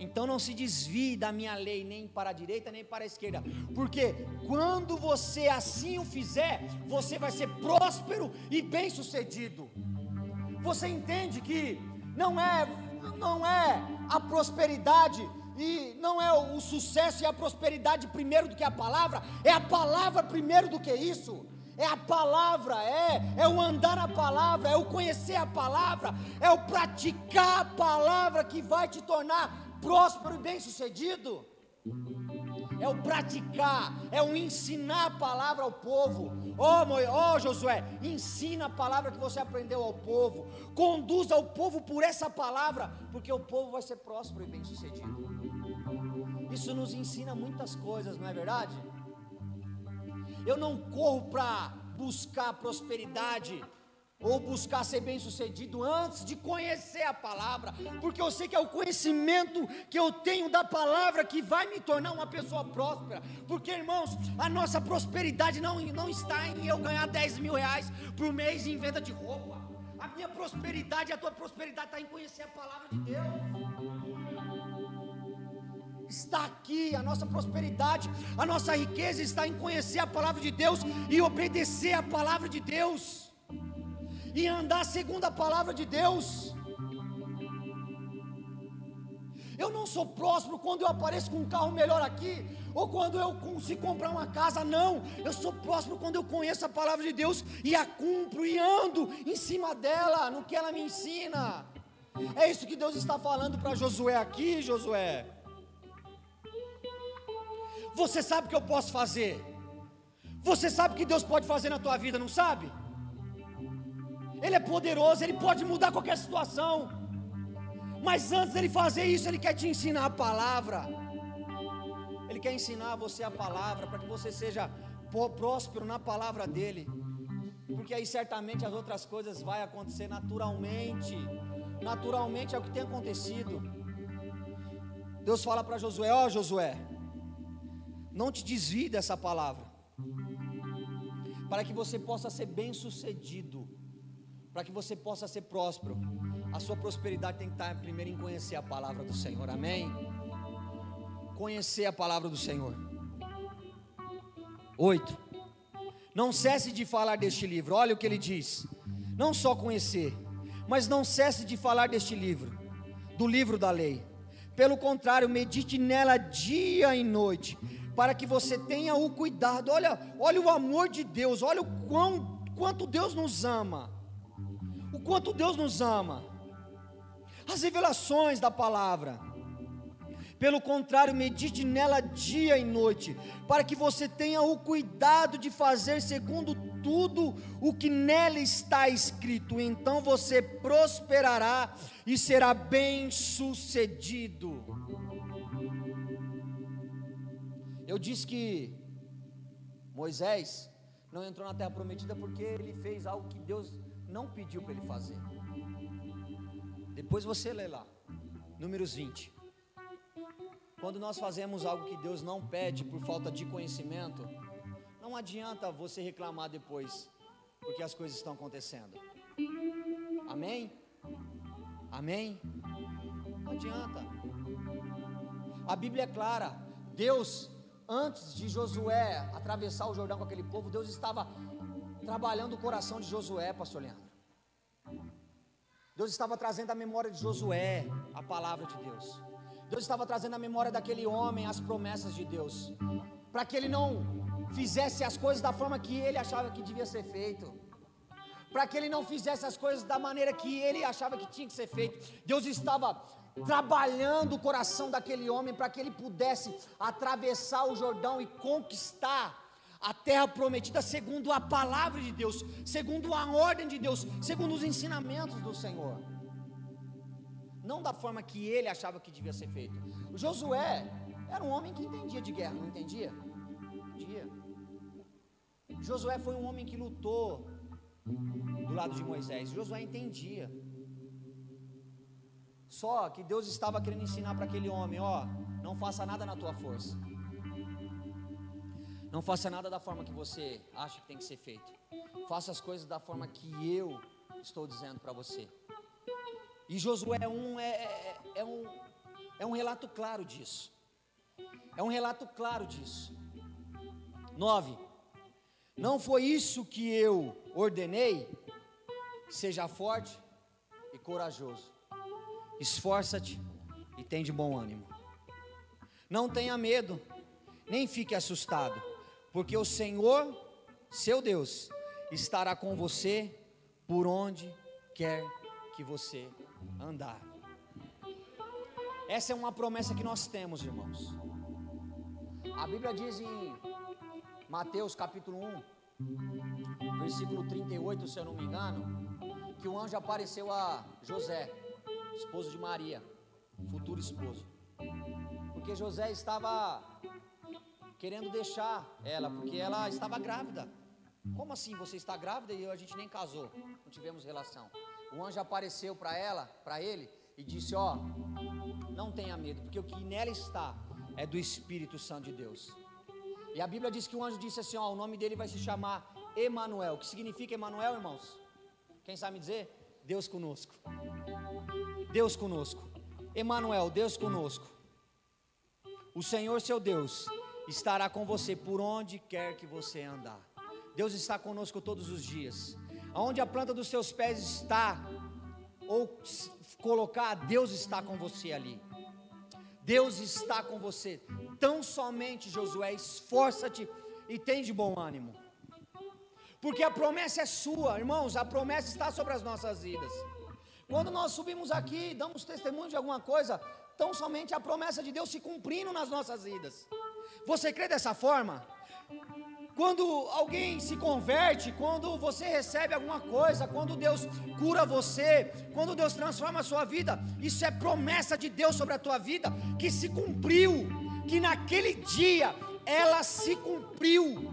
Então não se desvie da minha lei, nem para a direita, nem para a esquerda, porque quando você assim o fizer, você vai ser próspero e bem-sucedido. Você entende que não é não é a prosperidade e não é o sucesso e a prosperidade primeiro do que a palavra, é a palavra primeiro do que isso? É a palavra, é, é o andar na palavra, é o conhecer a palavra, é o praticar a palavra que vai te tornar próspero e bem-sucedido. É o praticar, é o ensinar a palavra ao povo. Ó oh, oh, Josué, ensina a palavra que você aprendeu ao povo. Conduza o povo por essa palavra, porque o povo vai ser próspero e bem-sucedido. Isso nos ensina muitas coisas, não é verdade? Eu não corro para buscar prosperidade ou buscar ser bem-sucedido antes de conhecer a palavra, porque eu sei que é o conhecimento que eu tenho da palavra que vai me tornar uma pessoa próspera. Porque, irmãos, a nossa prosperidade não, não está em eu ganhar 10 mil reais por mês em venda de roupa. A minha prosperidade, a tua prosperidade está em conhecer a palavra de Deus. Está aqui a nossa prosperidade, a nossa riqueza está em conhecer a palavra de Deus e obedecer a palavra de Deus e andar segundo a palavra de Deus. Eu não sou próspero quando eu apareço com um carro melhor aqui, ou quando eu consigo comprar uma casa, não. Eu sou próspero quando eu conheço a palavra de Deus e a cumpro e ando em cima dela, no que ela me ensina. É isso que Deus está falando para Josué aqui, Josué. Você sabe o que eu posso fazer? Você sabe o que Deus pode fazer na tua vida, não sabe? Ele é poderoso, ele pode mudar qualquer situação. Mas antes dele fazer isso, ele quer te ensinar a palavra. Ele quer ensinar você a palavra para que você seja próspero na palavra dele. Porque aí certamente as outras coisas vai acontecer naturalmente. Naturalmente é o que tem acontecido. Deus fala para Josué: Ó oh, Josué, não te desvie dessa palavra, para que você possa ser bem sucedido para que você possa ser próspero, a sua prosperidade tem que estar primeiro em conhecer a palavra do Senhor, amém? Conhecer a palavra do Senhor. Oito. Não cesse de falar deste livro, olha o que ele diz. Não só conhecer, mas não cesse de falar deste livro, do livro da lei. Pelo contrário, medite nela dia e noite, para que você tenha o cuidado. Olha, olha o amor de Deus, olha o quão, quanto Deus nos ama quanto Deus nos ama, as revelações da palavra. Pelo contrário, medite nela dia e noite, para que você tenha o cuidado de fazer segundo tudo o que nela está escrito. Então você prosperará e será bem-sucedido. Eu disse que Moisés não entrou na terra prometida porque ele fez algo que Deus não pediu para ele fazer. Depois você lê lá, Números 20. Quando nós fazemos algo que Deus não pede por falta de conhecimento, não adianta você reclamar depois, porque as coisas estão acontecendo. Amém? Amém? Não adianta. A Bíblia é clara. Deus, antes de Josué atravessar o Jordão com aquele povo, Deus estava trabalhando o coração de Josué, pastor Leandro. Deus estava trazendo a memória de Josué, a palavra de Deus. Deus estava trazendo a memória daquele homem, as promessas de Deus, para que ele não fizesse as coisas da forma que ele achava que devia ser feito, para que ele não fizesse as coisas da maneira que ele achava que tinha que ser feito. Deus estava trabalhando o coração daquele homem para que ele pudesse atravessar o Jordão e conquistar a terra prometida segundo a palavra de Deus, segundo a ordem de Deus, segundo os ensinamentos do Senhor. Não da forma que ele achava que devia ser feito. O Josué era um homem que entendia de guerra, não entendia? Entendia. Josué foi um homem que lutou do lado de Moisés. Josué entendia. Só que Deus estava querendo ensinar para aquele homem: ó, não faça nada na tua força. Não faça nada da forma que você acha que tem que ser feito. Faça as coisas da forma que eu estou dizendo para você. E Josué é um, é, é, é, um, é um relato claro disso. É um relato claro disso. 9. Não foi isso que eu ordenei? Seja forte e corajoso. Esforça-te e tem de bom ânimo. Não tenha medo, nem fique assustado, porque o Senhor, seu Deus, estará com você por onde quer que você andar. Essa é uma promessa que nós temos, irmãos. A Bíblia diz em Mateus capítulo 1, versículo 38, se eu não me engano, que o anjo apareceu a José, esposo de Maria, futuro esposo. Porque José estava querendo deixar ela, porque ela estava grávida. Como assim você está grávida e a gente nem casou, não tivemos relação? O anjo apareceu para ela, para ele, e disse: Ó, não tenha medo, porque o que nela está é do Espírito Santo de Deus. E a Bíblia diz que o anjo disse assim: Ó, o nome dele vai se chamar Emanuel. O que significa Emanuel, irmãos? Quem sabe dizer? Deus conosco. Deus conosco. Emanuel, Deus conosco. O Senhor seu Deus estará com você por onde quer que você andar. Deus está conosco todos os dias. Aonde a planta dos seus pés está, ou colocar, Deus está com você ali. Deus está com você. Tão somente, Josué, esforça-te e tem de bom ânimo. Porque a promessa é sua, irmãos, a promessa está sobre as nossas vidas. Quando nós subimos aqui, damos testemunho de alguma coisa, tão somente a promessa de Deus se cumprindo nas nossas vidas. Você crê dessa forma? Quando alguém se converte, quando você recebe alguma coisa, quando Deus cura você, quando Deus transforma a sua vida, isso é promessa de Deus sobre a tua vida que se cumpriu, que naquele dia ela se cumpriu.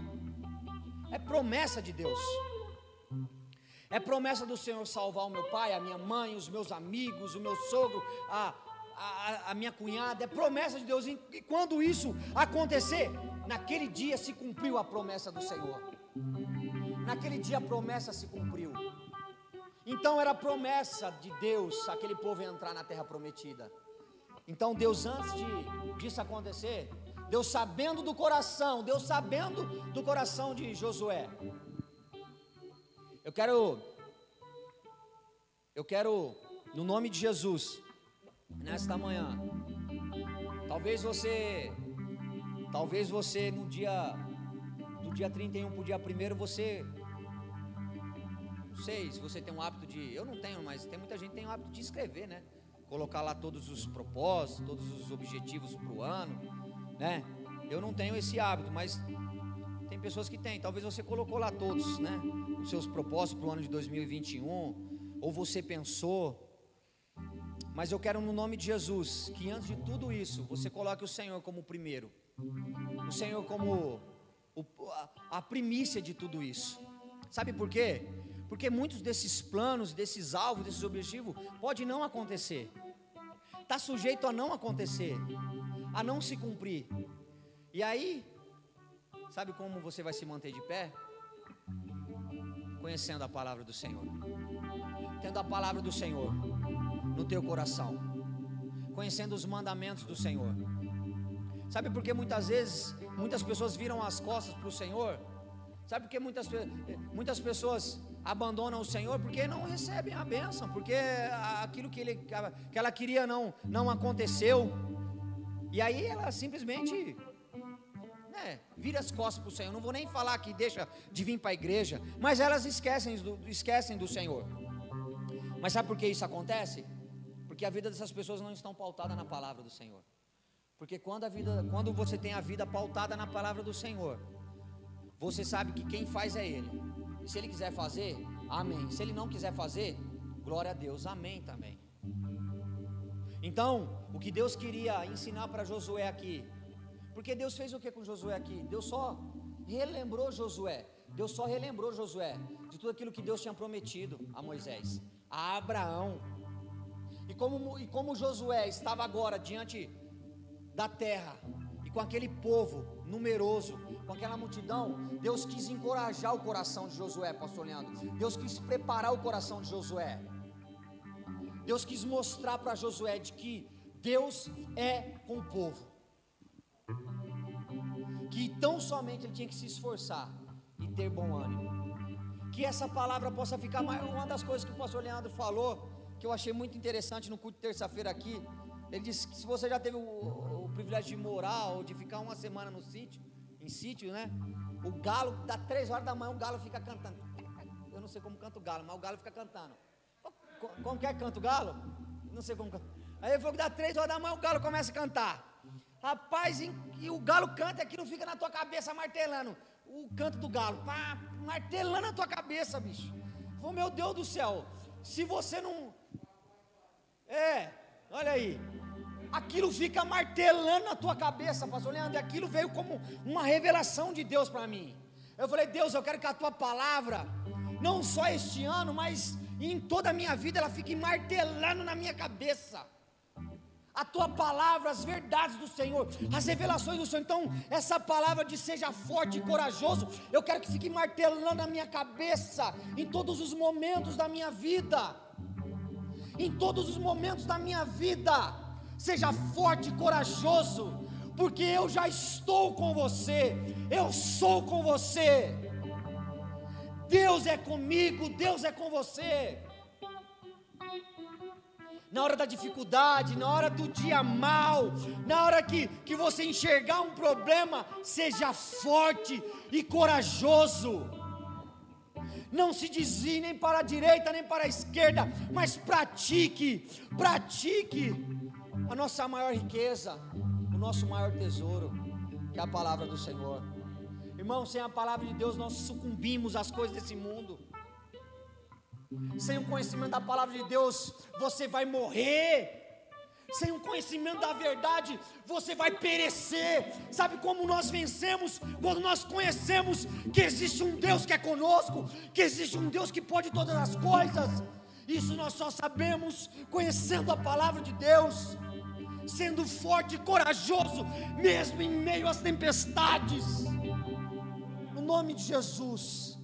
É promessa de Deus. É promessa do Senhor salvar o meu pai, a minha mãe, os meus amigos, o meu sogro, a, a, minha cunhada. É promessa de Deus. E quando isso acontecer, naquele dia se cumpriu a promessa do Senhor. Naquele dia a promessa se cumpriu. Então era promessa de Deus aquele povo entrar na terra prometida. Então Deus antes de disso acontecer, Deus sabendo do coração, Deus sabendo do coração de Josué. Eu quero eu quero no nome de Jesus nesta manhã. Talvez você Talvez você no dia do dia 31 para o dia 1 você não sei se você tem um hábito de, eu não tenho, mas tem muita gente que tem o hábito de escrever, né? Colocar lá todos os propósitos, todos os objetivos para o ano, né? Eu não tenho esse hábito, mas tem pessoas que têm. Talvez você colocou lá todos, né? Os seus propósitos para o ano de 2021, ou você pensou. Mas eu quero no nome de Jesus que antes de tudo isso, você coloque o Senhor como o primeiro o Senhor como o, a, a primícia de tudo isso. Sabe por quê? Porque muitos desses planos, desses alvos, desses objetivos, pode não acontecer. Está sujeito a não acontecer, a não se cumprir. E aí, sabe como você vai se manter de pé? Conhecendo a palavra do Senhor. Tendo a palavra do Senhor no teu coração. Conhecendo os mandamentos do Senhor Sabe por que muitas vezes muitas pessoas viram as costas para o Senhor? Sabe por que muitas, muitas pessoas abandonam o Senhor? Porque não recebem a bênção, porque aquilo que, ele, que ela queria não, não aconteceu. E aí ela simplesmente né, vira as costas para o Senhor. Não vou nem falar que deixa de vir para a igreja, mas elas esquecem do, esquecem do Senhor. Mas sabe por que isso acontece? Porque a vida dessas pessoas não estão pautada na palavra do Senhor. Porque quando a vida, quando você tem a vida pautada na palavra do Senhor, você sabe que quem faz é ele. E se ele quiser fazer, amém. Se ele não quiser fazer, glória a Deus, amém também. Então, o que Deus queria ensinar para Josué aqui, porque Deus fez o que com Josué aqui? Deus só relembrou Josué. Deus só relembrou Josué de tudo aquilo que Deus tinha prometido a Moisés, a Abraão. E como, e como Josué estava agora diante da terra, e com aquele povo numeroso, com aquela multidão, Deus quis encorajar o coração de Josué, pastor Leandro. Deus quis preparar o coração de Josué. Deus quis mostrar para Josué de que Deus é com o povo. Que tão somente ele tinha que se esforçar e ter bom ânimo. Que essa palavra possa ficar mais uma das coisas que o pastor Leandro falou, que eu achei muito interessante no culto de terça-feira aqui. Ele disse que se você já teve o, o, privilégio de morar ou de ficar uma semana no sítio, em sítio, né? O galo, dá três horas da manhã, o galo fica cantando. Eu não sei como canta o galo, mas o galo fica cantando. Como que é que canta o galo? Não sei como canta. Aí ele falou que dá três horas da manhã, o galo começa a cantar. Rapaz, e o galo canta aquilo fica na tua cabeça martelando. O canto do galo, pá, martelando na tua cabeça, bicho. Falei, meu Deus do céu, se você não. É, olha aí. Aquilo fica martelando na tua cabeça, pastor Leandro. E aquilo veio como uma revelação de Deus para mim. Eu falei, Deus, eu quero que a tua palavra, não só este ano, mas em toda a minha vida, ela fique martelando na minha cabeça a tua palavra, as verdades do Senhor, as revelações do Senhor. Então, essa palavra de seja forte e corajoso, eu quero que fique martelando na minha cabeça, em todos os momentos da minha vida. Em todos os momentos da minha vida, seja forte e corajoso, porque eu já estou com você, eu sou com você. Deus é comigo, Deus é com você na hora da dificuldade, na hora do dia mal, na hora que, que você enxergar um problema, seja forte e corajoso. Não se desvie nem para a direita nem para a esquerda, mas pratique, pratique a nossa maior riqueza, o nosso maior tesouro, que é a palavra do Senhor. Irmão, sem a palavra de Deus nós sucumbimos às coisas desse mundo. Sem o conhecimento da palavra de Deus, você vai morrer. Sem o conhecimento da verdade, você vai perecer. Sabe como nós vencemos? Quando nós conhecemos que existe um Deus que é conosco, que existe um Deus que pode todas as coisas. Isso nós só sabemos conhecendo a palavra de Deus, sendo forte e corajoso, mesmo em meio às tempestades. No nome de Jesus.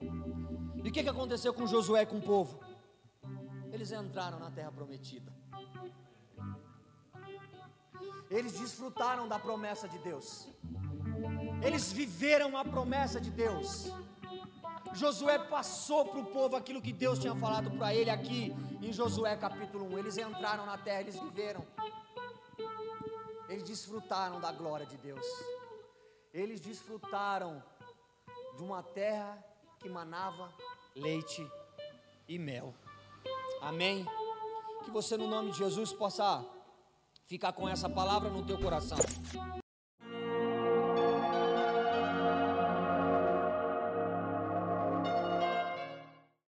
E o que, que aconteceu com Josué e com o povo? Eles entraram na terra prometida. Eles desfrutaram da promessa de Deus. Eles viveram a promessa de Deus. Josué passou para o povo aquilo que Deus tinha falado para ele aqui em Josué capítulo 1. Eles entraram na terra, eles viveram. Eles desfrutaram da glória de Deus. Eles desfrutaram de uma terra que manava leite e mel. Amém? Que você, no nome de Jesus, possa ficar com essa palavra no teu coração.